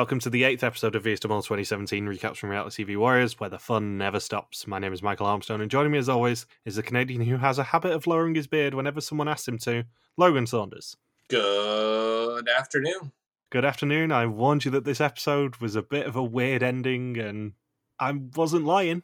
Welcome to the eighth episode of VSWL 2017 recaps from Reality TV Warriors, where the fun never stops. My name is Michael Armstrong, and joining me as always is a Canadian who has a habit of lowering his beard whenever someone asks him to, Logan Saunders. Good afternoon. Good afternoon. I warned you that this episode was a bit of a weird ending, and I wasn't lying.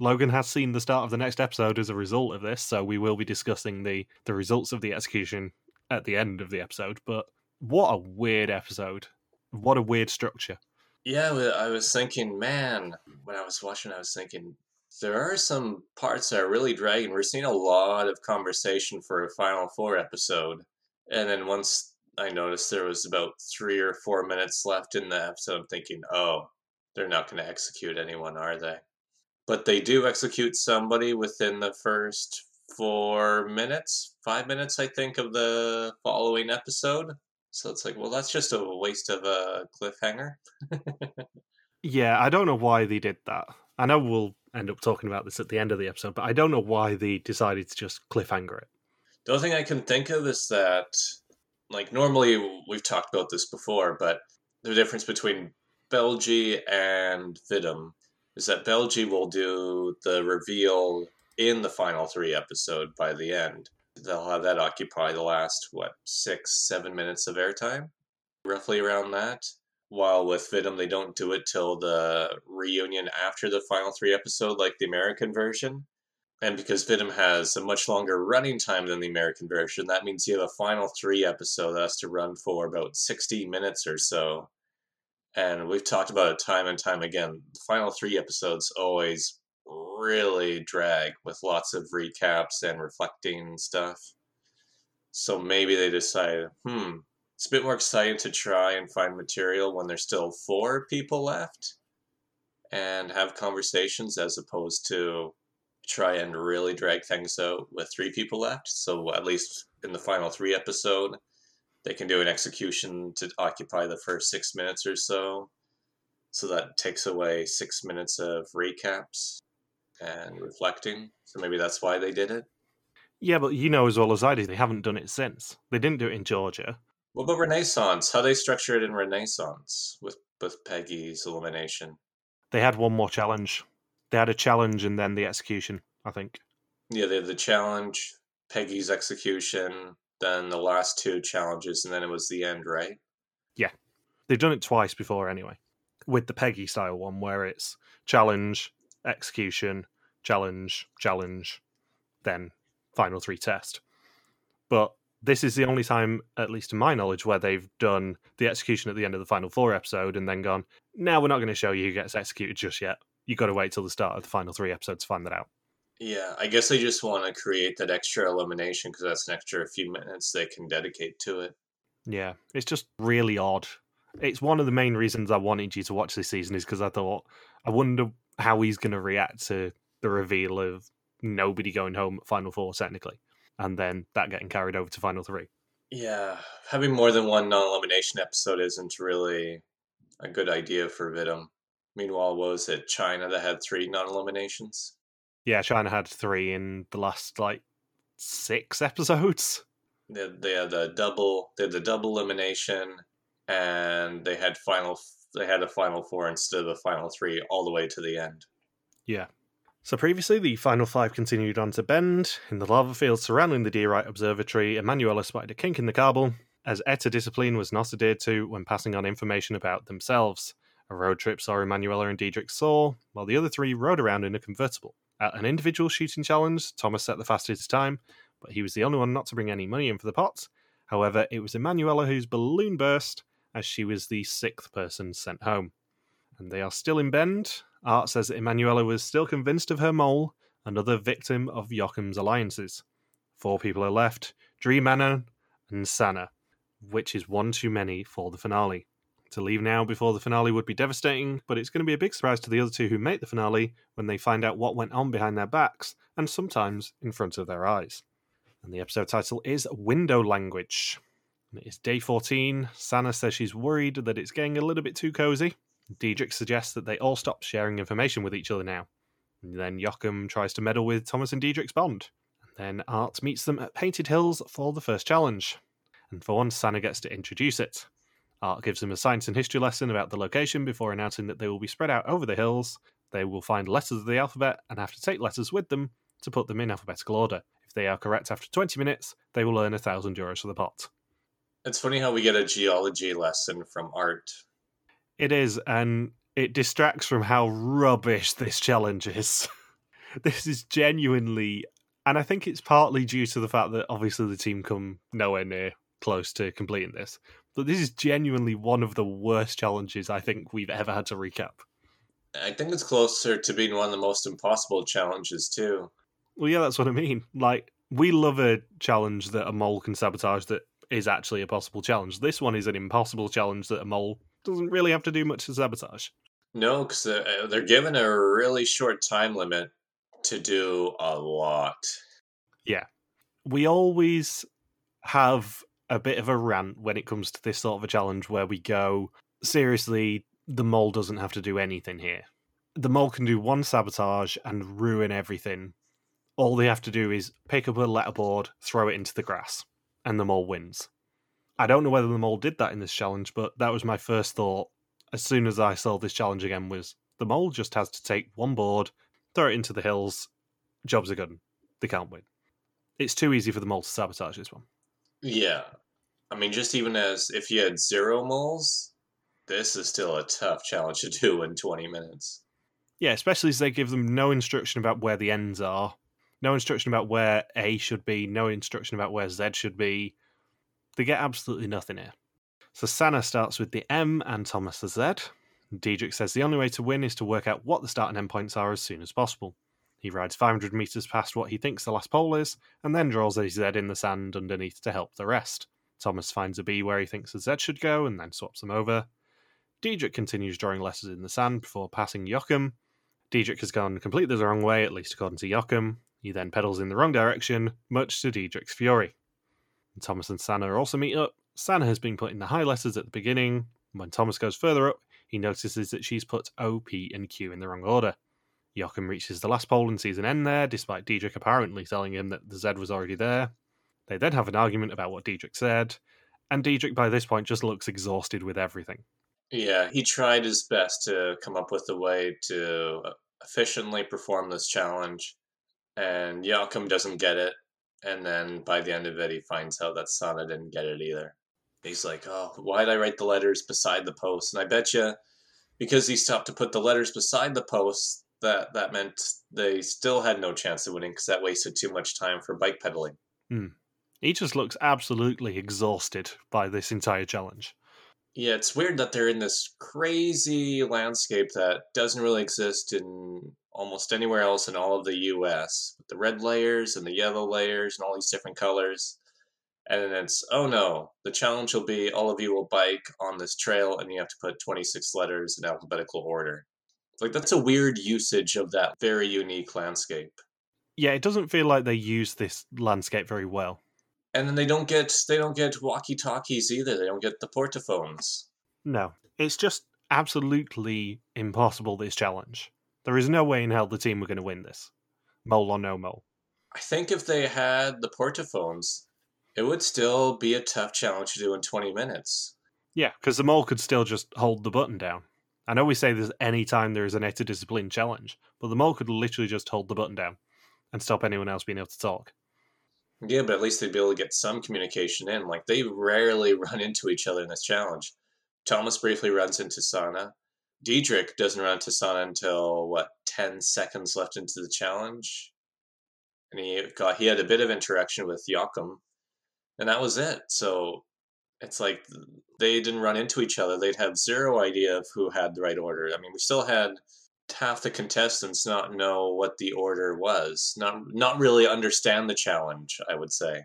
Logan has seen the start of the next episode as a result of this, so we will be discussing the the results of the execution at the end of the episode. But what a weird episode! What a weird structure. Yeah, I was thinking, man, when I was watching, I was thinking there are some parts that are really dragging. We're seeing a lot of conversation for a Final Four episode, and then once I noticed there was about three or four minutes left in the episode, I'm thinking, oh, they're not going to execute anyone, are they? But they do execute somebody within the first four minutes, five minutes, I think, of the following episode. So it's like, well, that's just a waste of a cliffhanger. yeah, I don't know why they did that. I know we'll end up talking about this at the end of the episode, but I don't know why they decided to just cliffhanger it. The only thing I can think of is that, like, normally we've talked about this before, but the difference between Belgie and Vidum is that Belgie will do the reveal in the final three episode by the end they'll have that occupy the last what six seven minutes of airtime roughly around that. While with Vidum they don't do it till the reunion after the final three episode like the American version. And because Vidum has a much longer running time than the American version that means you have a final three episode that has to run for about 60 minutes or so. And we've talked about it time and time again. The final three episodes always really drag with lots of recaps and reflecting stuff. So maybe they decided, hmm, it's a bit more exciting to try and find material when there's still four people left and have conversations as opposed to try and really drag things out with three people left. So at least in the final three episode, they can do an execution to occupy the first six minutes or so. So that takes away six minutes of recaps and reflecting. So maybe that's why they did it. Yeah, but you know as well as I do, they haven't done it since. They didn't do it in Georgia. What about Renaissance? How they structure it in Renaissance with with Peggy's elimination? They had one more challenge. They had a challenge and then the execution. I think. Yeah, they had the challenge, Peggy's execution, then the last two challenges, and then it was the end, right? Yeah, they've done it twice before anyway. With the Peggy style one, where it's challenge, execution, challenge, challenge, then final three test. But this is the only time, at least to my knowledge, where they've done the execution at the end of the final four episode and then gone, now we're not going to show you who gets executed just yet. You've got to wait till the start of the final three episodes to find that out. Yeah, I guess they just want to create that extra elimination because that's an extra few minutes they can dedicate to it. Yeah, it's just really odd. It's one of the main reasons I wanted you to watch this season is because I thought, I wonder how he's going to react to the reveal of nobody going home at Final Four, technically, and then that getting carried over to Final Three. Yeah, having more than one non elimination episode isn't really a good idea for Vidum. Meanwhile, was it China that had three non eliminations? Yeah, China had three in the last like six episodes. They, they had the double, they had the double elimination, and they had final they had a final four instead of a final three all the way to the end. Yeah. So previously, the final five continued on to Bend. In the lava field surrounding the Diorite Observatory, Emanuela spotted a kink in the cable, as ETA discipline was not adhered to when passing on information about themselves. A road trip saw Emanuela and Diedrich soar, while the other three rode around in a convertible. At an individual shooting challenge, Thomas set the fastest time, but he was the only one not to bring any money in for the pot. However, it was Emanuela whose balloon burst, as she was the sixth person sent home. And they are still in Bend. Art says that Emanuela was still convinced of her mole, another victim of Jocham's alliances. Four people are left Dream Anna and Sanna, which is one too many for the finale. To leave now before the finale would be devastating, but it's going to be a big surprise to the other two who make the finale when they find out what went on behind their backs and sometimes in front of their eyes. And the episode title is Window Language. It's day 14. Sana says she's worried that it's getting a little bit too cozy. Diedrich suggests that they all stop sharing information with each other now. And then Jocham tries to meddle with Thomas and Diedrich's bond. And then Art meets them at Painted Hills for the first challenge. And for once, Sana gets to introduce it. Art gives them a science and history lesson about the location before announcing that they will be spread out over the hills. They will find letters of the alphabet and have to take letters with them to put them in alphabetical order. If they are correct after 20 minutes, they will earn a thousand euros for the pot. It's funny how we get a geology lesson from art. It is, and it distracts from how rubbish this challenge is. this is genuinely, and I think it's partly due to the fact that obviously the team come nowhere near close to completing this. But this is genuinely one of the worst challenges I think we've ever had to recap. I think it's closer to being one of the most impossible challenges too. Well, yeah, that's what I mean. Like, we love a challenge that a mole can sabotage that is actually a possible challenge. This one is an impossible challenge that a mole doesn't really have to do much to sabotage. No, because they're, uh, uh, they're given a really short time limit to do a lot. Yeah. We always have a bit of a rant when it comes to this sort of a challenge where we go, seriously, the mole doesn't have to do anything here. The mole can do one sabotage and ruin everything. All they have to do is pick up a letterboard, throw it into the grass, and the mole wins. I don't know whether the mole did that in this challenge, but that was my first thought as soon as I saw this challenge again was the mole just has to take one board, throw it into the hills, jobs are good. They can't win. It's too easy for the mole to sabotage this one. Yeah. I mean, just even as if you had zero moles, this is still a tough challenge to do in 20 minutes. Yeah, especially as they give them no instruction about where the ends are, no instruction about where A should be, no instruction about where Z should be. They get absolutely nothing here. So Sanna starts with the M and Thomas the Z. Diedrich says the only way to win is to work out what the start and end points are as soon as possible. He rides 500 metres past what he thinks the last pole is, and then draws a Z in the sand underneath to help the rest. Thomas finds a B where he thinks the Z should go and then swaps them over. Diedrich continues drawing letters in the sand before passing Joachim. Diedrich has gone completely the wrong way, at least according to Joachim. He then pedals in the wrong direction, much to Diedrich's fury. Thomas and Sanna also meet up. Sanna has been putting the high letters at the beginning. When Thomas goes further up, he notices that she's put O, P, and Q in the wrong order. Joachim reaches the last pole and sees an N there, despite Diedrich apparently telling him that the Z was already there. They then have an argument about what Diedrich said, and Diedrich by this point just looks exhausted with everything. Yeah, he tried his best to come up with a way to efficiently perform this challenge, and Joachim doesn't get it. And then by the end of it, he finds out that Sanna didn't get it either. He's like, "Oh, why did I write the letters beside the post?" And I bet you, because he stopped to put the letters beside the post, that that meant they still had no chance of winning because that wasted too much time for bike pedaling. Hmm. He just looks absolutely exhausted by this entire challenge. Yeah, it's weird that they're in this crazy landscape that doesn't really exist in almost anywhere else in all of the US. With the red layers and the yellow layers and all these different colors. And then it's, oh no, the challenge will be all of you will bike on this trail and you have to put 26 letters in alphabetical order. Like, that's a weird usage of that very unique landscape. Yeah, it doesn't feel like they use this landscape very well and then they don't get they don't get walkie talkies either. They don't get the portaphones. No, it's just absolutely impossible. This challenge. There is no way in hell the team were going to win this, mole or no mole. I think if they had the portaphones, it would still be a tough challenge to do in twenty minutes. Yeah, because the mole could still just hold the button down. I know we say there's any time there is an discipline challenge, but the mole could literally just hold the button down and stop anyone else being able to talk. Yeah, but at least they'd be able to get some communication in. Like they rarely run into each other in this challenge. Thomas briefly runs into Sanna. Diedrich doesn't run into Sanna until what ten seconds left into the challenge, and he got he had a bit of interaction with Joachim, and that was it. So it's like they didn't run into each other. They'd have zero idea of who had the right order. I mean, we still had half the contestants not know what the order was, not not really understand the challenge. I would say,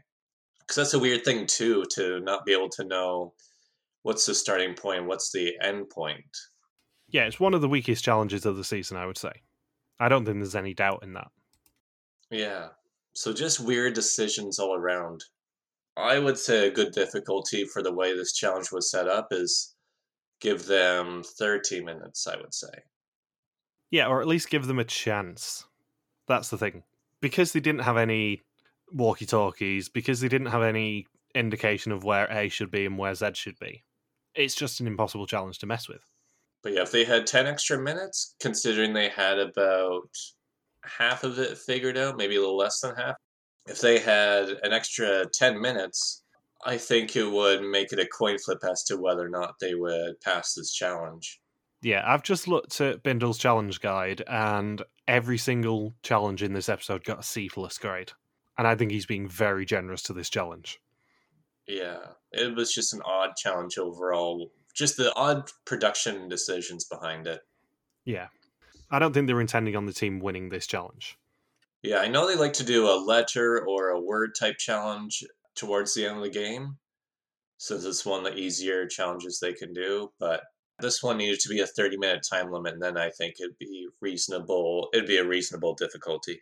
because that's a weird thing too, to not be able to know what's the starting point, what's the end point. Yeah, it's one of the weakest challenges of the season. I would say. I don't think there's any doubt in that. Yeah. So just weird decisions all around. I would say a good difficulty for the way this challenge was set up is give them 30 minutes, I would say. Yeah, or at least give them a chance. That's the thing. Because they didn't have any walkie talkies, because they didn't have any indication of where A should be and where Z should be, it's just an impossible challenge to mess with. But yeah, if they had 10 extra minutes, considering they had about half of it figured out, maybe a little less than half, if they had an extra 10 minutes, I think it would make it a coin flip as to whether or not they would pass this challenge. Yeah, I've just looked at Bindle's challenge guide, and every single challenge in this episode got a C plus grade. And I think he's being very generous to this challenge. Yeah, it was just an odd challenge overall. Just the odd production decisions behind it. Yeah. I don't think they're intending on the team winning this challenge. Yeah, I know they like to do a letter or a word type challenge towards the end of the game, since it's one of the easier challenges they can do. But this one needed to be a 30 minute time limit, and then I think it'd be reasonable. It'd be a reasonable difficulty.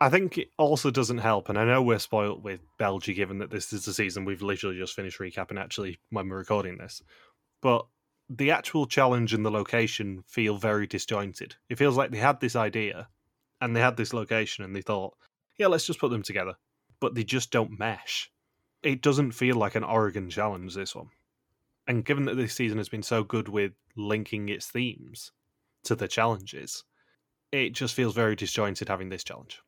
I think it also doesn't help, and I know we're spoiled with Belgium given that this is the season we've literally just finished recapping actually when we're recording this. But the actual challenge and the location feel very disjointed. It feels like they had this idea and they had this location and they thought, yeah, let's just put them together. But they just don't mesh. It doesn't feel like an Oregon challenge, this one. And given that this season has been so good with linking its themes to the challenges, it just feels very disjointed having this challenge.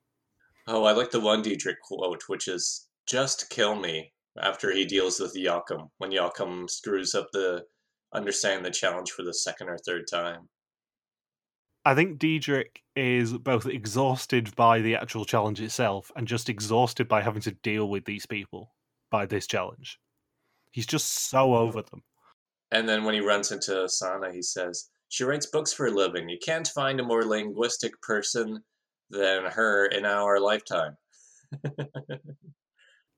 Oh, I like the one Diedrich quote, which is "Just kill me." After he deals with Joachim, when Joachim screws up the understanding the challenge for the second or third time. I think Diedrich is both exhausted by the actual challenge itself and just exhausted by having to deal with these people by this challenge. He's just so over them. And then when he runs into Sana, he says, She writes books for a living. You can't find a more linguistic person than her in our lifetime.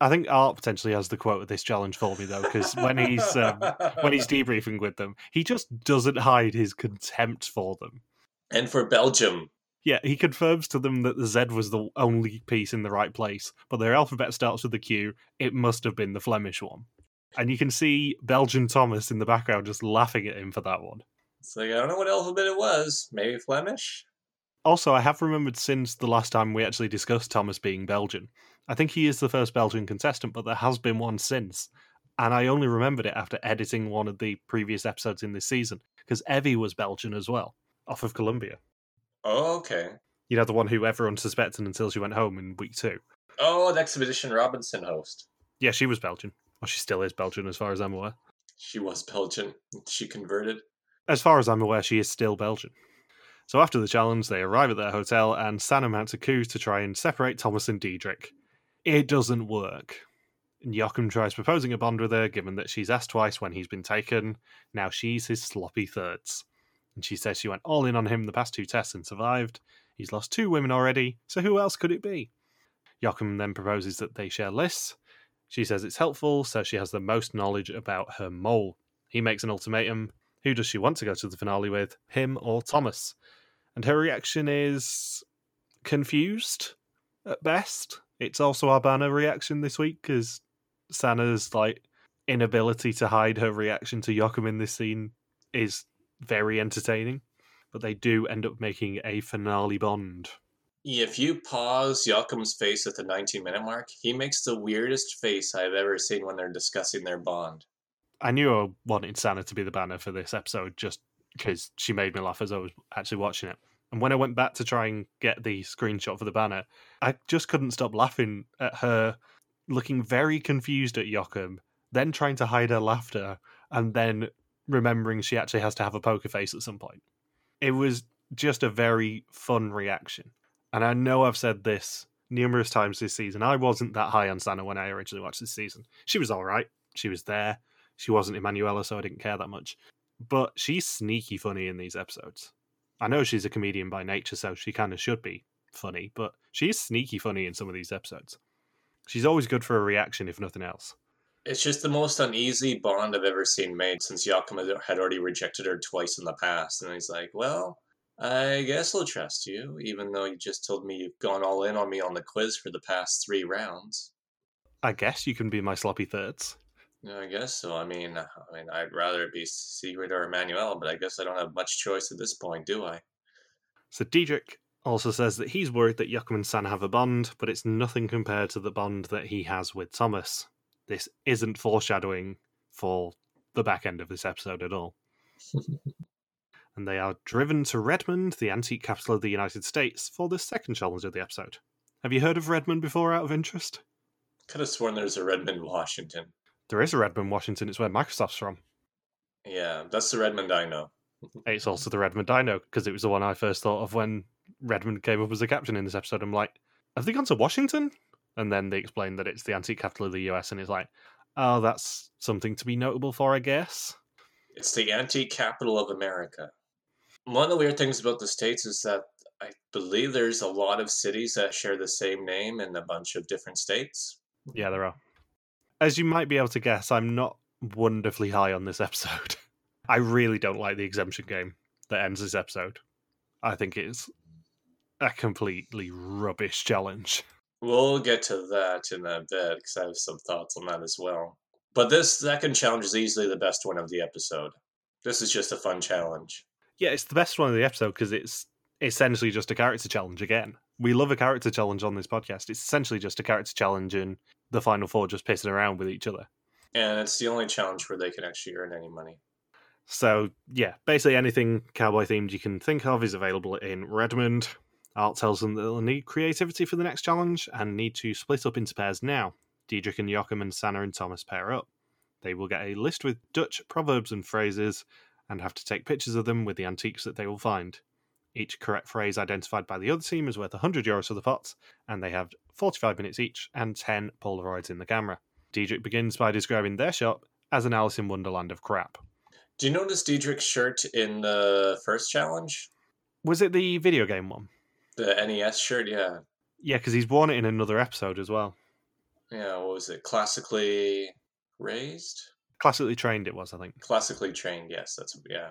I think Art potentially has the quote of this challenge for me though, because when he's um, when he's debriefing with them, he just doesn't hide his contempt for them. And for Belgium, yeah, he confirms to them that the Z was the only piece in the right place, but their alphabet starts with the Q. It must have been the Flemish one, and you can see Belgian Thomas in the background just laughing at him for that one. It's like I don't know what alphabet it was. Maybe Flemish. Also, I have remembered since the last time we actually discussed Thomas being Belgian. I think he is the first Belgian contestant, but there has been one since. And I only remembered it after editing one of the previous episodes in this season, because Evi was Belgian as well, off of Colombia. Oh, okay. You know, the one who everyone suspected until she went home in week two. Oh, the Expedition Robinson host. Yeah, she was Belgian. Well, she still is Belgian, as far as I'm aware. She was Belgian. She converted. As far as I'm aware, she is still Belgian. So after the challenge, they arrive at their hotel and Sana mounts a coup to try and separate Thomas and Diedrich. It doesn't work. And Joachim tries proposing a bond with her, given that she's asked twice when he's been taken. Now she's his sloppy thirds. And she says she went all in on him the past two tests and survived. He's lost two women already, so who else could it be? Joachim then proposes that they share lists. She says it's helpful, so she has the most knowledge about her mole. He makes an ultimatum. Who does she want to go to the finale with, him or Thomas? And her reaction is confused at best. It's also our banner reaction this week because Sana's like inability to hide her reaction to Joachim in this scene is very entertaining. But they do end up making a finale bond. If you pause Joachim's face at the 19 minute mark, he makes the weirdest face I've ever seen when they're discussing their bond. I knew I wanted Sana to be the banner for this episode just because she made me laugh as I was actually watching it. And when I went back to try and get the screenshot for the banner, I just couldn't stop laughing at her looking very confused at Joachim, then trying to hide her laughter, and then remembering she actually has to have a poker face at some point. It was just a very fun reaction. And I know I've said this numerous times this season. I wasn't that high on Sana when I originally watched this season. She was all right. She was there. She wasn't Emanuela, so I didn't care that much. But she's sneaky funny in these episodes. I know she's a comedian by nature, so she kind of should be funny, but she's sneaky funny in some of these episodes. She's always good for a reaction, if nothing else. It's just the most uneasy bond I've ever seen made since Joachim had already rejected her twice in the past. And he's like, well, I guess I'll trust you, even though you just told me you've gone all in on me on the quiz for the past three rounds. I guess you can be my sloppy thirds. Yeah, I guess so. I mean, I mean, I'd rather it be Sigrid or Emmanuel, but I guess I don't have much choice at this point, do I? So Diedrich also says that he's worried that Joachim and San have a bond, but it's nothing compared to the bond that he has with Thomas. This isn't foreshadowing for the back end of this episode at all. and they are driven to Redmond, the antique capital of the United States, for the second challenge of the episode. Have you heard of Redmond before, out of interest? Could have sworn there's a Redmond, Washington. There is a Redmond, Washington. It's where Microsoft's from. Yeah, that's the Redmond I know. It's also the Redmond I know because it was the one I first thought of when Redmond came up as a captain in this episode. I'm like, have they gone to Washington? And then they explain that it's the antique capital of the US, and it's like, oh, that's something to be notable for, I guess. It's the antique capital of America. One of the weird things about the States is that I believe there's a lot of cities that share the same name in a bunch of different states. Yeah, there are. As you might be able to guess, I'm not wonderfully high on this episode. I really don't like the exemption game that ends this episode. I think it's a completely rubbish challenge. We'll get to that in a bit because I have some thoughts on that as well. But this second challenge is easily the best one of the episode. This is just a fun challenge. Yeah, it's the best one of the episode because it's essentially just a character challenge again. We love a character challenge on this podcast. It's essentially just a character challenge and the final four just pissing around with each other. And it's the only challenge where they can actually earn any money. So, yeah, basically anything cowboy themed you can think of is available in Redmond. Art tells them that they'll need creativity for the next challenge and need to split up into pairs now. Diedrich and Joachim and Sanna and Thomas pair up. They will get a list with Dutch proverbs and phrases and have to take pictures of them with the antiques that they will find. Each correct phrase identified by the other team is worth 100 euros for the pots, and they have 45 minutes each and 10 Polaroids in the camera. Diedrich begins by describing their shop as an Alice in Wonderland of crap. Do you notice Diedrich's shirt in the first challenge? Was it the video game one? The NES shirt, yeah. Yeah, because he's worn it in another episode as well. Yeah, what was it? Classically raised? Classically trained, it was, I think. Classically trained, yes, that's, yeah.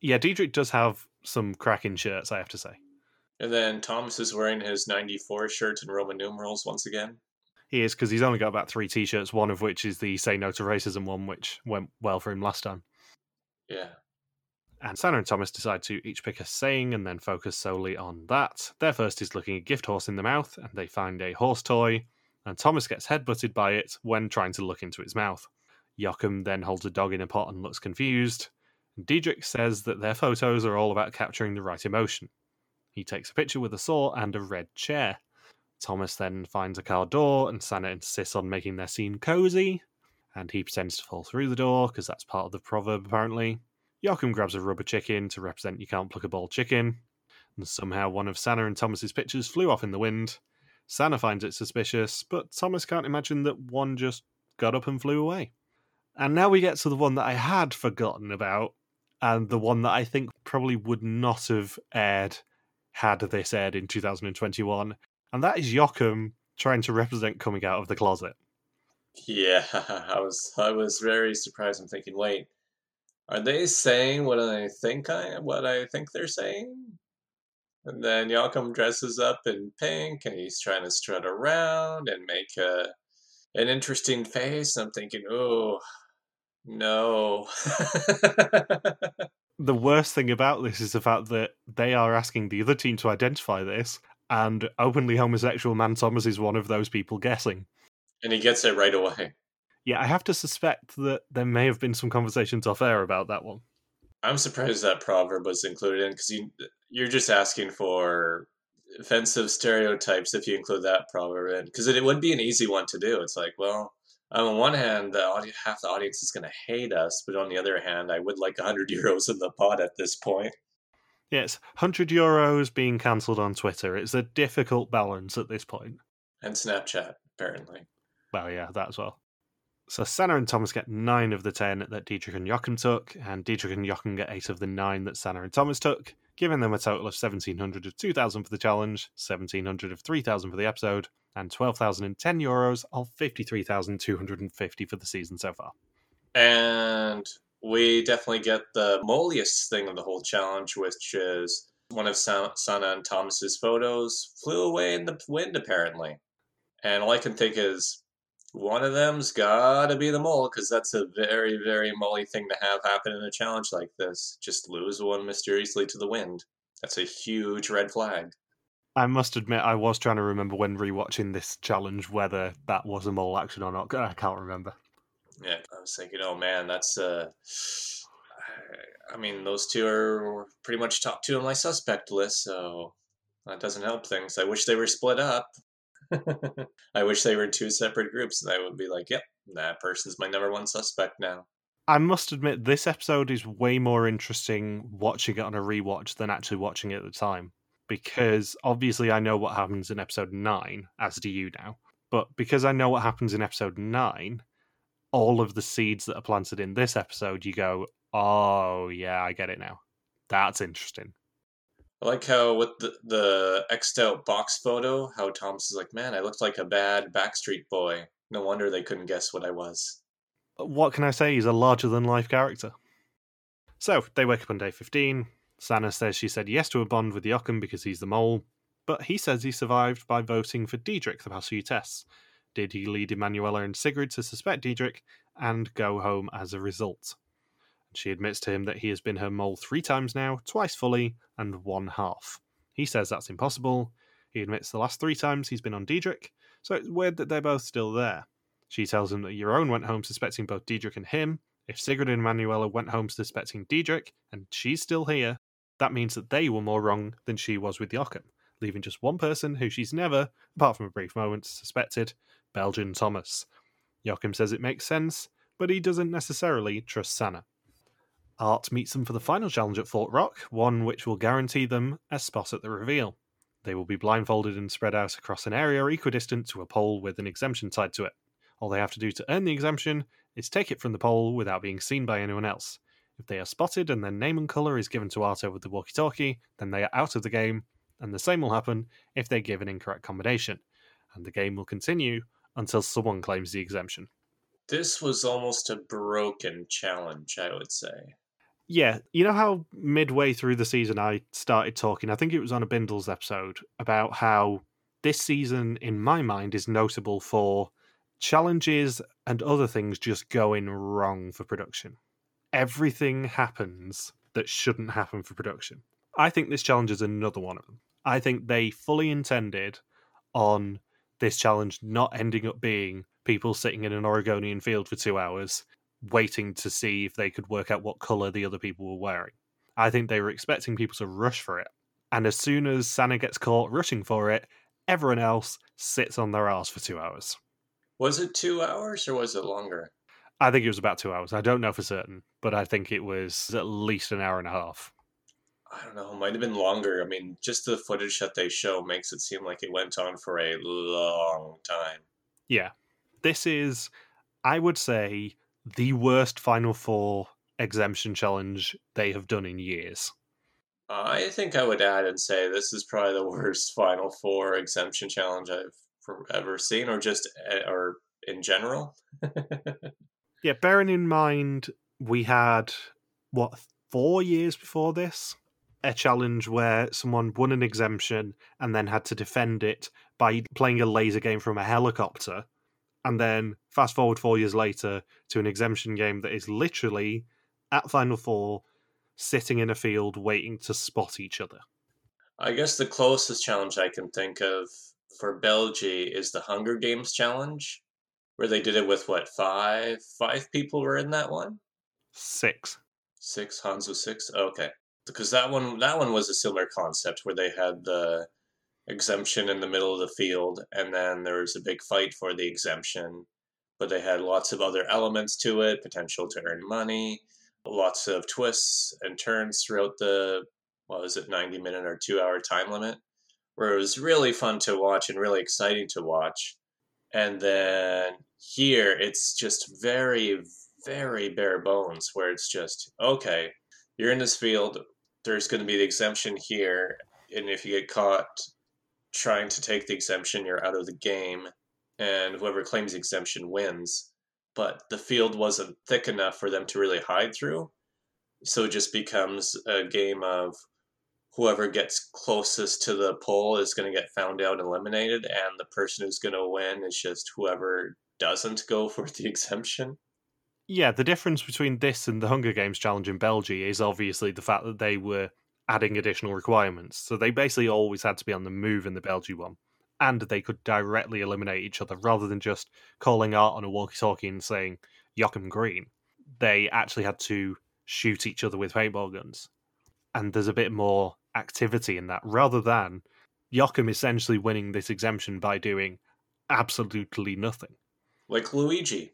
Yeah, Diedrich does have some cracking shirts, I have to say. And then Thomas is wearing his 94 shirt in Roman numerals once again. He is, because he's only got about three t shirts, one of which is the Say No to Racism one, which went well for him last time. Yeah. And Sanna and Thomas decide to each pick a saying and then focus solely on that. Their first is looking a gift horse in the mouth, and they find a horse toy, and Thomas gets headbutted by it when trying to look into its mouth. Joachim then holds a dog in a pot and looks confused. Diedrich says that their photos are all about capturing the right emotion. He takes a picture with a saw and a red chair. Thomas then finds a car door, and Sanna insists on making their scene cozy, and he pretends to fall through the door because that's part of the proverb apparently. Joachim grabs a rubber chicken to represent you can't pluck a bald chicken, and somehow one of Sanna and Thomas's pictures flew off in the wind. Sanna finds it suspicious, but Thomas can't imagine that one just got up and flew away. And now we get to the one that I had forgotten about, and the one that I think probably would not have aired had this aired in 2021, and that is Joachim trying to represent coming out of the closet. Yeah, I was I was very surprised. I'm thinking, wait, are they saying what I think I what I think they're saying? And then Joachim dresses up in pink, and he's trying to strut around and make a an interesting face. I'm thinking, oh no. the worst thing about this is the fact that they are asking the other team to identify this, and openly homosexual man Thomas is one of those people guessing. And he gets it right away. Yeah, I have to suspect that there may have been some conversations off air about that one. I'm surprised that proverb was included in because you, you're just asking for offensive stereotypes if you include that proverb in because it, it would be an easy one to do. It's like, well, on one hand, the audience, half the audience is going to hate us, but on the other hand, I would like 100 euros in the pot at this point. Yes, 100 euros being cancelled on Twitter. It's a difficult balance at this point. And Snapchat, apparently. Well, yeah, that as well. So Sanna and Thomas get nine of the ten that Diedrich and Joachim took, and Diedrich and Joachim get eight of the nine that Sanna and Thomas took, giving them a total of 1700 of 2000 for the challenge, 1700 of 3000 for the episode, and 12,010 euros of 53,250 for the season so far. And we definitely get the molliest thing of the whole challenge, which is one of Sanna and Thomas's photos flew away in the wind, apparently. And all I can think is, one of them's gotta be the mole because that's a very very molly thing to have happen in a challenge like this. Just lose one mysteriously to the wind. That's a huge red flag. I must admit i was trying to remember when rewatching this challenge whether that was a mole action or not. I can't remember. Yeah, I was thinking, oh man, that's uh, I mean, those two are pretty much top two on my suspect list, so that doesn't help things. I wish they were split up. I wish they were two separate groups, and I would be like, yep, that person's my number one suspect now. I must admit, this episode is way more interesting watching it on a rewatch than actually watching it at the time. Because obviously, I know what happens in episode 9, as do you now. But because I know what happens in episode 9, all of the seeds that are planted in this episode, you go, oh, yeah, I get it now. That's interesting. I like how with the, the X'd out box photo, how Thomas is like, man, I looked like a bad Backstreet boy. No wonder they couldn't guess what I was. Uh, what can I say? He's a larger than life character. So they wake up on day 15. Sana says she said yes to a bond with Joachim because he's the mole, but he says he survived by voting for Diedrich the past few tests. Did he lead Emanuela and Sigrid to suspect Diedrich and go home as a result? She admits to him that he has been her mole three times now, twice fully, and one half. He says that's impossible. He admits the last three times he's been on Diedrich, so it's weird that they're both still there. She tells him that Jeroen went home suspecting both Diedrich and him. If Sigrid and Manuela went home suspecting Diedrich, and she's still here, that means that they were more wrong than she was with Joachim, leaving just one person who she's never, apart from a brief moment, suspected Belgian Thomas. Joachim says it makes sense, but he doesn't necessarily trust Sana. Art meets them for the final challenge at Fort Rock, one which will guarantee them a spot at the reveal. They will be blindfolded and spread out across an area equidistant to a pole with an exemption tied to it. All they have to do to earn the exemption is take it from the pole without being seen by anyone else. If they are spotted and their name and colour is given to Art over the walkie talkie, then they are out of the game, and the same will happen if they give an incorrect combination. And the game will continue until someone claims the exemption. This was almost a broken challenge, I would say. Yeah, you know how midway through the season I started talking, I think it was on a Bindles episode, about how this season, in my mind, is notable for challenges and other things just going wrong for production. Everything happens that shouldn't happen for production. I think this challenge is another one of them. I think they fully intended on this challenge not ending up being people sitting in an Oregonian field for two hours waiting to see if they could work out what color the other people were wearing. I think they were expecting people to rush for it. And as soon as Sana gets caught rushing for it, everyone else sits on their ass for two hours. Was it two hours or was it longer? I think it was about two hours. I don't know for certain, but I think it was at least an hour and a half. I don't know. It might have been longer. I mean, just the footage that they show makes it seem like it went on for a long time. Yeah. This is, I would say, the worst Final Four exemption challenge they have done in years. I think I would add and say this is probably the worst Final Four exemption challenge I've ever seen, or just eh, or in general. yeah, bearing in mind we had what four years before this a challenge where someone won an exemption and then had to defend it by playing a laser game from a helicopter. And then fast forward four years later to an exemption game that is literally at Final Four, sitting in a field waiting to spot each other. I guess the closest challenge I can think of for Belgium is the Hunger Games challenge, where they did it with what five five people were in that one. Six. Six Hanzo six. Okay, because that one that one was a similar concept where they had the exemption in the middle of the field, and then there was a big fight for the exemption. But they had lots of other elements to it, potential to earn money, lots of twists and turns throughout the what was it, ninety minute or two hour time limit where it was really fun to watch and really exciting to watch. And then here it's just very, very bare bones, where it's just, okay, you're in this field, there's going to be the exemption here. And if you get caught trying to take the exemption, you're out of the game. And whoever claims the exemption wins. But the field wasn't thick enough for them to really hide through. So it just becomes a game of whoever gets closest to the pole is going to get found out and eliminated, and the person who's going to win is just whoever doesn't go for the exemption. Yeah, the difference between this and the Hunger Games challenge in Belgium is obviously the fact that they were adding additional requirements. So they basically always had to be on the move in the Belgium one. And they could directly eliminate each other rather than just calling out on a walkie talkie and saying, Joachim Green, they actually had to shoot each other with paintball guns. And there's a bit more activity in that rather than Joachim essentially winning this exemption by doing absolutely nothing. Like Luigi.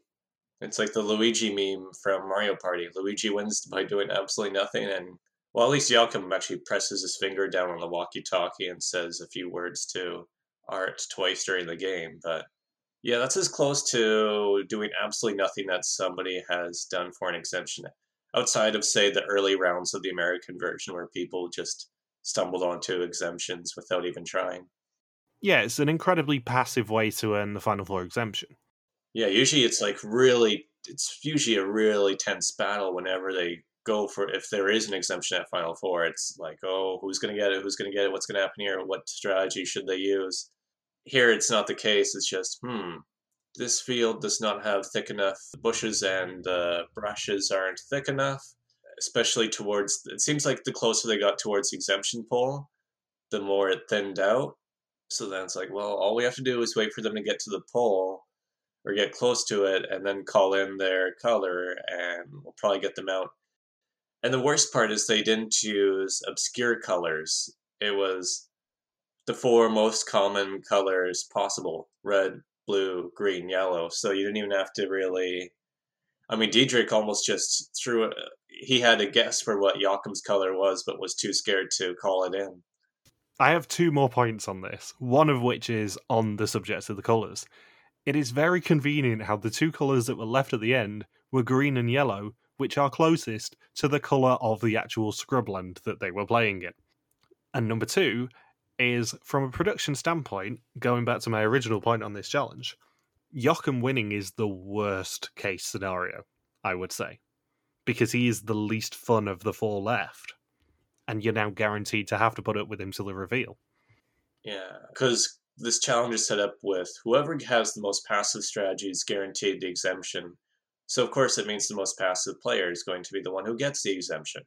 It's like the Luigi meme from Mario Party. Luigi wins by doing absolutely nothing, and well, at least Joachim actually presses his finger down on the walkie-talkie and says a few words to Art twice during the game. But yeah, that's as close to doing absolutely nothing that somebody has done for an exemption, outside of say the early rounds of the American version, where people just stumbled onto exemptions without even trying. Yeah, it's an incredibly passive way to earn the Final Four exemption. Yeah, usually it's like really, it's usually a really tense battle whenever they go for, if there is an exemption at Final Four, it's like, oh, who's going to get it? Who's going to get it? What's going to happen here? What strategy should they use? Here, it's not the case. It's just, hmm, this field does not have thick enough bushes and uh, brushes aren't thick enough especially towards it seems like the closer they got towards the exemption pole the more it thinned out so then it's like well all we have to do is wait for them to get to the pole or get close to it and then call in their color and we'll probably get them out and the worst part is they didn't use obscure colors it was the four most common colors possible red blue green yellow so you didn't even have to really I mean, Diedrich almost just threw it. He had a guess for what Joachim's color was, but was too scared to call it in. I have two more points on this, one of which is on the subject of the colours. It is very convenient how the two colours that were left at the end were green and yellow, which are closest to the colour of the actual scrubland that they were playing in. And number two is from a production standpoint, going back to my original point on this challenge, Joachim winning is the worst case scenario, I would say, because he is the least fun of the four left, and you're now guaranteed to have to put up with him till the reveal. Yeah, because this challenge is set up with whoever has the most passive strategies guaranteed the exemption. So of course it means the most passive player is going to be the one who gets the exemption.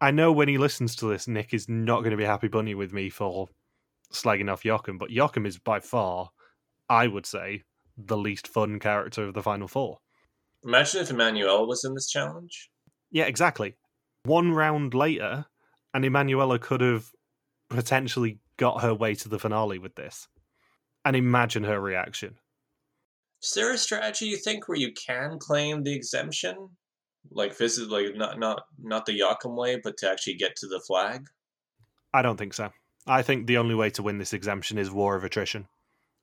I know when he listens to this, Nick is not going to be happy bunny with me for slagging off Joachim, but Joachim is by far, I would say, the least fun character of the final four. Imagine if Emanuela was in this challenge. Yeah, exactly. One round later, and Emanuela could have potentially got her way to the finale with this. And imagine her reaction. Is there a strategy you think where you can claim the exemption? Like physically, like not not not the Joachim way, but to actually get to the flag? I don't think so. I think the only way to win this exemption is war of attrition.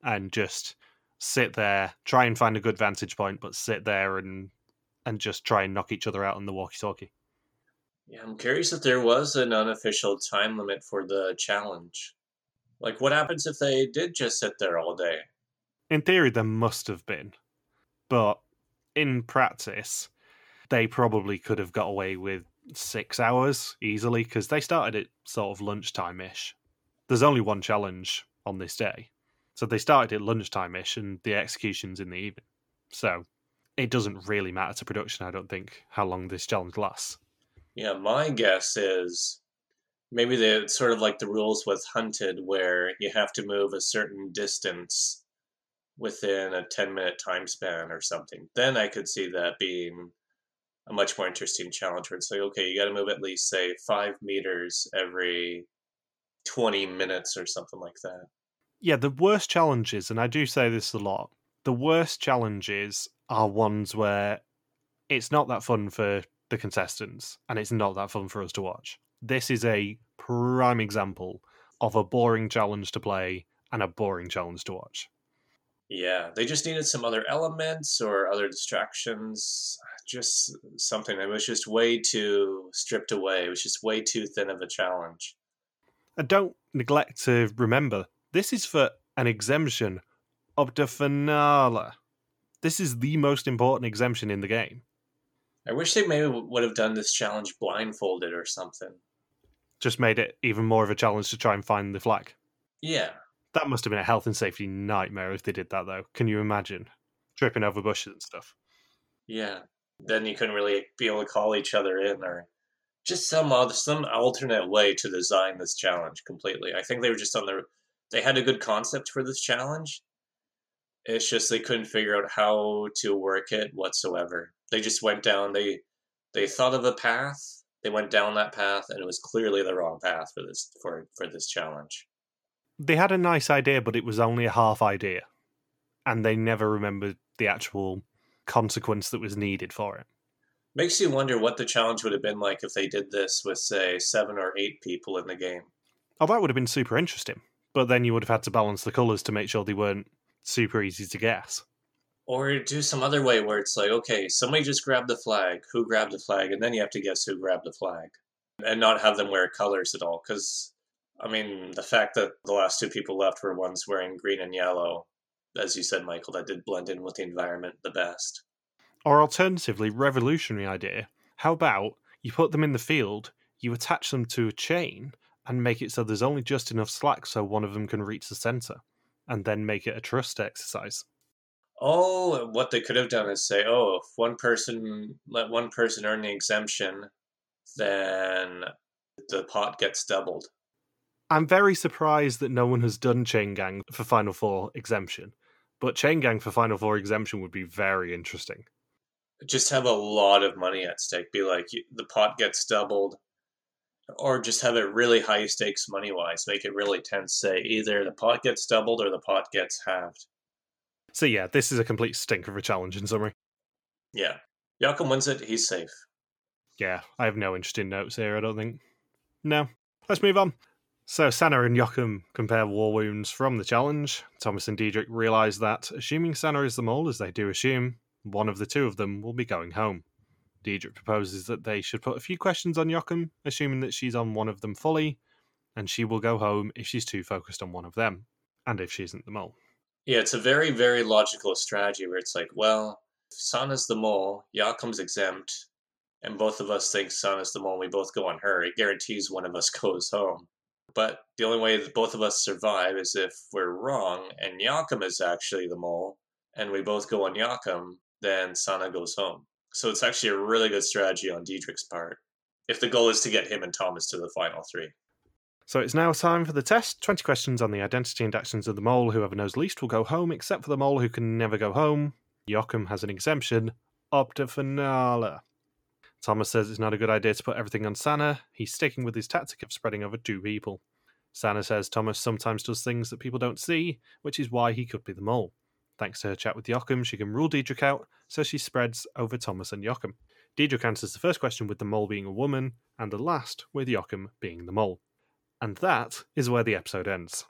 And just sit there, try and find a good vantage point, but sit there and and just try and knock each other out on the walkie-talkie. Yeah, I'm curious if there was an unofficial time limit for the challenge. Like, what happens if they did just sit there all day? In theory, there must have been, but in practice, they probably could have got away with six hours easily because they started at sort of lunchtime ish. There's only one challenge on this day, so they started at lunchtime ish, and the execution's in the evening. So it doesn't really matter to production, I don't think, how long this challenge lasts. Yeah, my guess is maybe they sort of like the rules with Hunted, where you have to move a certain distance within a 10 minute time span or something. Then I could see that being a much more interesting challenge where it's like, okay, you got to move at least, say, five meters every 20 minutes or something like that yeah, the worst challenges, and I do say this a lot, the worst challenges are ones where it's not that fun for the contestants and it's not that fun for us to watch. This is a prime example of a boring challenge to play and a boring challenge to watch. Yeah, they just needed some other elements or other distractions. Just something that was just way too stripped away. It was just way too thin of a challenge. And don't neglect to remember this is for an exemption of the finale. This is the most important exemption in the game. I wish they maybe would have done this challenge blindfolded or something. Just made it even more of a challenge to try and find the flag. Yeah. That must have been a health and safety nightmare if they did that, though. Can you imagine? Tripping over bushes and stuff. Yeah. Then you couldn't really be able to call each other in or just some other, some alternate way to design this challenge completely. I think they were just on the they had a good concept for this challenge. It's just they couldn't figure out how to work it whatsoever. They just went down. They they thought of a path. They went down that path, and it was clearly the wrong path for this for for this challenge. They had a nice idea, but it was only a half idea, and they never remembered the actual consequence that was needed for it. Makes you wonder what the challenge would have been like if they did this with, say, seven or eight people in the game. Oh, that would have been super interesting. But then you would have had to balance the colours to make sure they weren't super easy to guess. Or do some other way where it's like, okay, somebody just grabbed the flag. Who grabbed the flag? And then you have to guess who grabbed the flag. And not have them wear colors at all. Because, I mean, the fact that the last two people left were ones wearing green and yellow, as you said, Michael, that did blend in with the environment the best. Or alternatively, revolutionary idea. How about you put them in the field, you attach them to a chain, and make it so there's only just enough slack so one of them can reach the center, and then make it a trust exercise. Oh, what they could have done is say, oh, if one person let one person earn the exemption, then the pot gets doubled. I'm very surprised that no one has done Chain Gang for Final Four exemption, but Chain Gang for Final Four exemption would be very interesting. Just have a lot of money at stake. Be like, the pot gets doubled, or just have it really high stakes money wise. Make it really tense. Say either the pot gets doubled or the pot gets halved. So yeah, this is a complete stink of a challenge in summary. Yeah, Joachim wins it. He's safe. Yeah, I have no interesting notes here. I don't think. No, let's move on. So Sanna and Joachim compare war wounds from the challenge. Thomas and Diedrich realise that, assuming Sanna is the mole, as they do assume, one of the two of them will be going home. Diedrich proposes that they should put a few questions on Joachim, assuming that she's on one of them fully, and she will go home if she's too focused on one of them, and if she isn't the mole. Yeah, it's a very, very logical strategy where it's like, well, if Sanna's the mole, Joachim's exempt, and both of us think Sanna's the mole, we both go on her, it guarantees one of us goes home. But the only way that both of us survive is if we're wrong and Joachim is actually the mole, and we both go on Joachim, then Sanna goes home. So it's actually a really good strategy on Diedrich's part. If the goal is to get him and Thomas to the final three. So it's now time for the test. 20 questions on the identity and actions of the mole. Whoever knows least will go home, except for the mole who can never go home. Joachim has an exemption. Up to finale. Thomas says it's not a good idea to put everything on Sanna. He's sticking with his tactic of spreading over two people. Sanna says Thomas sometimes does things that people don't see, which is why he could be the mole. Thanks to her chat with Joachim, she can rule Diedrich out, so she spreads over Thomas and Joachim. Diedrich answers the first question with the mole being a woman, and the last with Joachim being the mole. And that is where the episode ends.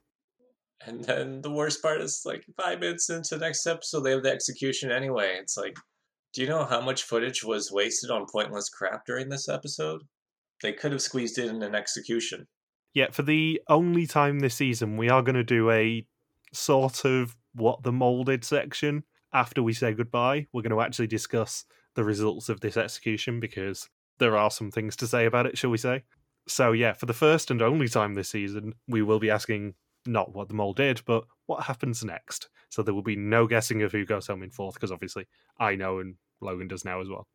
And then the worst part is like five minutes into the next episode, they have the execution anyway. It's like, do you know how much footage was wasted on pointless crap during this episode? They could have squeezed it in an execution. Yeah, for the only time this season, we are going to do a sort of what the molded section after we say goodbye. We're going to actually discuss the results of this execution because there are some things to say about it, shall we say? So, yeah, for the first and only time this season, we will be asking not what the mole did, but what happens next. So there will be no guessing of who goes home in fourth, because obviously I know and Logan does now as well.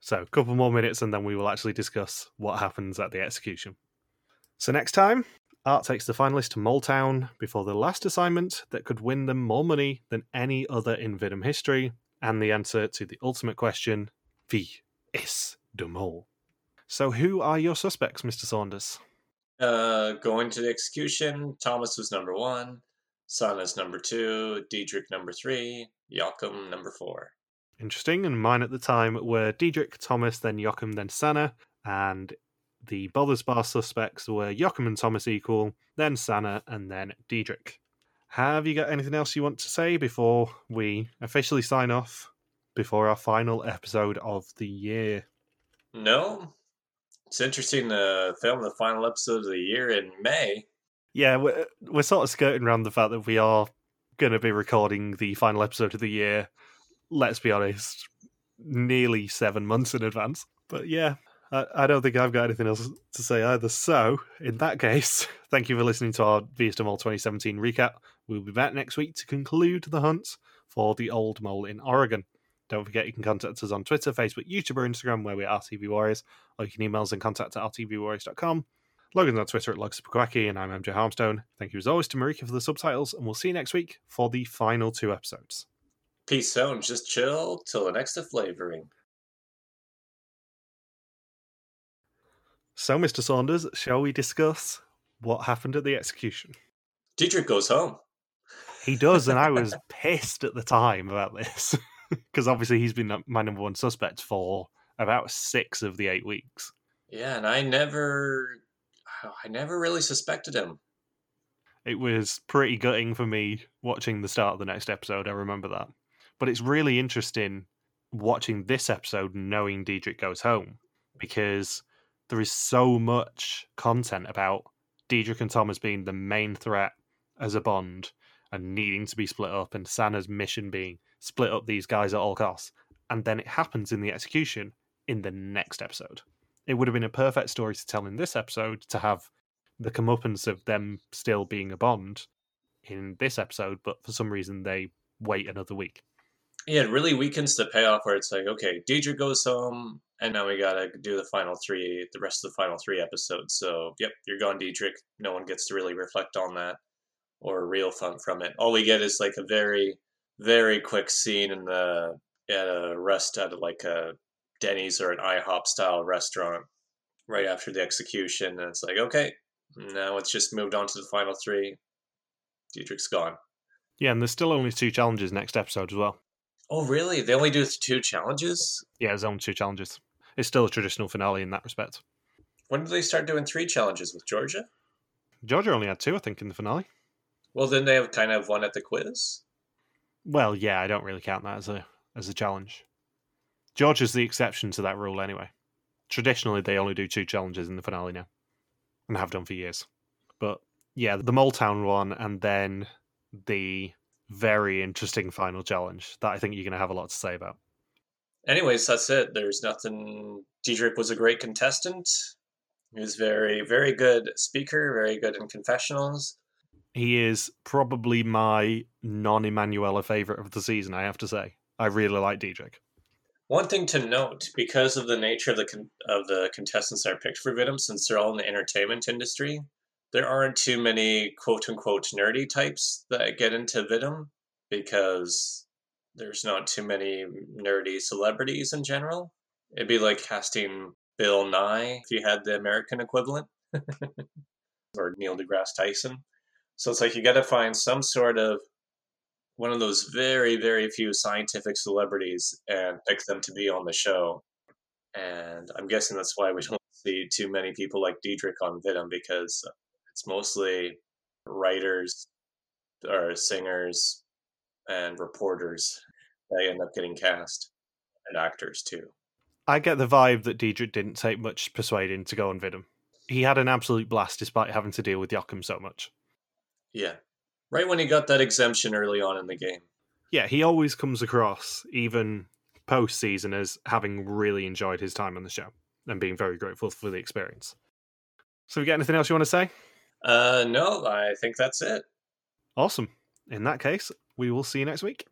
So a couple more minutes and then we will actually discuss what happens at the execution. So next time, Art takes the finalists to Mole Town before the last assignment that could win them more money than any other in Venom history, and the answer to the ultimate question, Wie ist der Mole? So who are your suspects, Mr. Saunders? Uh, going to the execution, Thomas was number one, Sanna's number two, Diedrich number three, Joachim number four. Interesting, and mine at the time were Diedrich, Thomas, then Joachim, then Sanna, and the Bothers Bar suspects were Joachim and Thomas equal, then Sanna, and then Diedrich. Have you got anything else you want to say before we officially sign off before our final episode of the year? No, it's interesting to film the final episode of the year in May. Yeah, we're, we're sort of skirting around the fact that we are going to be recording the final episode of the year, let's be honest, nearly seven months in advance. But yeah, I, I don't think I've got anything else to say either. So, in that case, thank you for listening to our Wie is de Mol 2017 recap. We'll be back next week to conclude the hunt for the old mole in Oregon. Don't forget you can contact us on Twitter, Facebook, YouTube, or Instagram, where we're RTV Warriors, or you can email us and contact at rtvwarriors.com. Logan's on Twitter at LogSuperQuacky, and I'm MJ Harmstone. Thank you as always to Marika for the subtitles, and we'll see you next week for the final two episodes. Peace out and just chill till the next flavoring. So, Mr. Saunders, shall we discuss what happened at the execution? Diedrich goes home. He does, and I was pissed at the time about this because obviously he's been my number one suspect for about six of the eight weeks. Yeah, and I never, I never really suspected him. It was pretty gutting for me watching the start of the next episode. I remember that, but it's really interesting watching this episode knowing Diedrich goes home because there is so much content about Diedrich and Thomas being the main threat as a bond and needing to be split up, and Sanna's mission being split up these guys at all costs. And then it happens in the execution in the next episode. It would have been a perfect story to tell in this episode to have the comeuppance of them still being a bond in this episode, but for some reason they wait another week. Yeah, it really weakens the payoff where it's like, okay, Deidre goes home, and now we gotta do the final three, the rest of the final three episodes. So, yep, you're gone, Diedrich. No one gets to really reflect on that or real fun from it. All we get is like a very, very quick scene in the at a rest at like a Denny's or an IHOP style restaurant right after the execution, and it's like, okay, now it's just moved on to the final three. Diedrich's gone. Yeah, and there's still only two challenges next episode as well. Oh, really? They only do two challenges? Yeah, there's only two challenges. It's still a traditional finale in that respect. When did they start doing three challenges with Georgia? Georgia only had two, I think, in the finale. Well, then they have kind of one at the quiz. Well, yeah, I don't really count that as a as a challenge. Georgia's the exception to that rule anyway. Traditionally, they only do two challenges in the finale now, and have done for years. But yeah, the Moletown one, and then the very interesting final challenge that I think you're going to have a lot to say about. Anyways, that's it. There's nothing. Diedrich was a great contestant. He was very, very good speaker, very good in confessionals. He is probably my non Emanuela favorite of the season, I have to say. I really like Diedrich. One thing to note, because of the nature of the con- of the contestants that are picked for Vidum, since they're all in the entertainment industry, there aren't too many quote unquote nerdy types that get into Vidum because there's not too many nerdy celebrities in general. It'd be like casting Bill Nye if you had the American equivalent, or Neil deGrasse Tyson. So it's like you got to find some sort of one of those very, very few scientific celebrities and pick them to be on the show. And I'm guessing that's why we don't see too many people like Diedrich on Vidum because it's mostly writers or singers and reporters that end up getting cast and actors too. I get the vibe that Diedrich didn't take much persuading to go on Vidum. He had an absolute blast despite having to deal with Joachim so much. Yeah. Right when he got that exemption early on in the game. Yeah, he always comes across, even post season, as having really enjoyed his time on the show and being very grateful for the experience. So, we got anything else you want to say? Uh, no, I think that's it. Awesome. In that case, we will see you next week.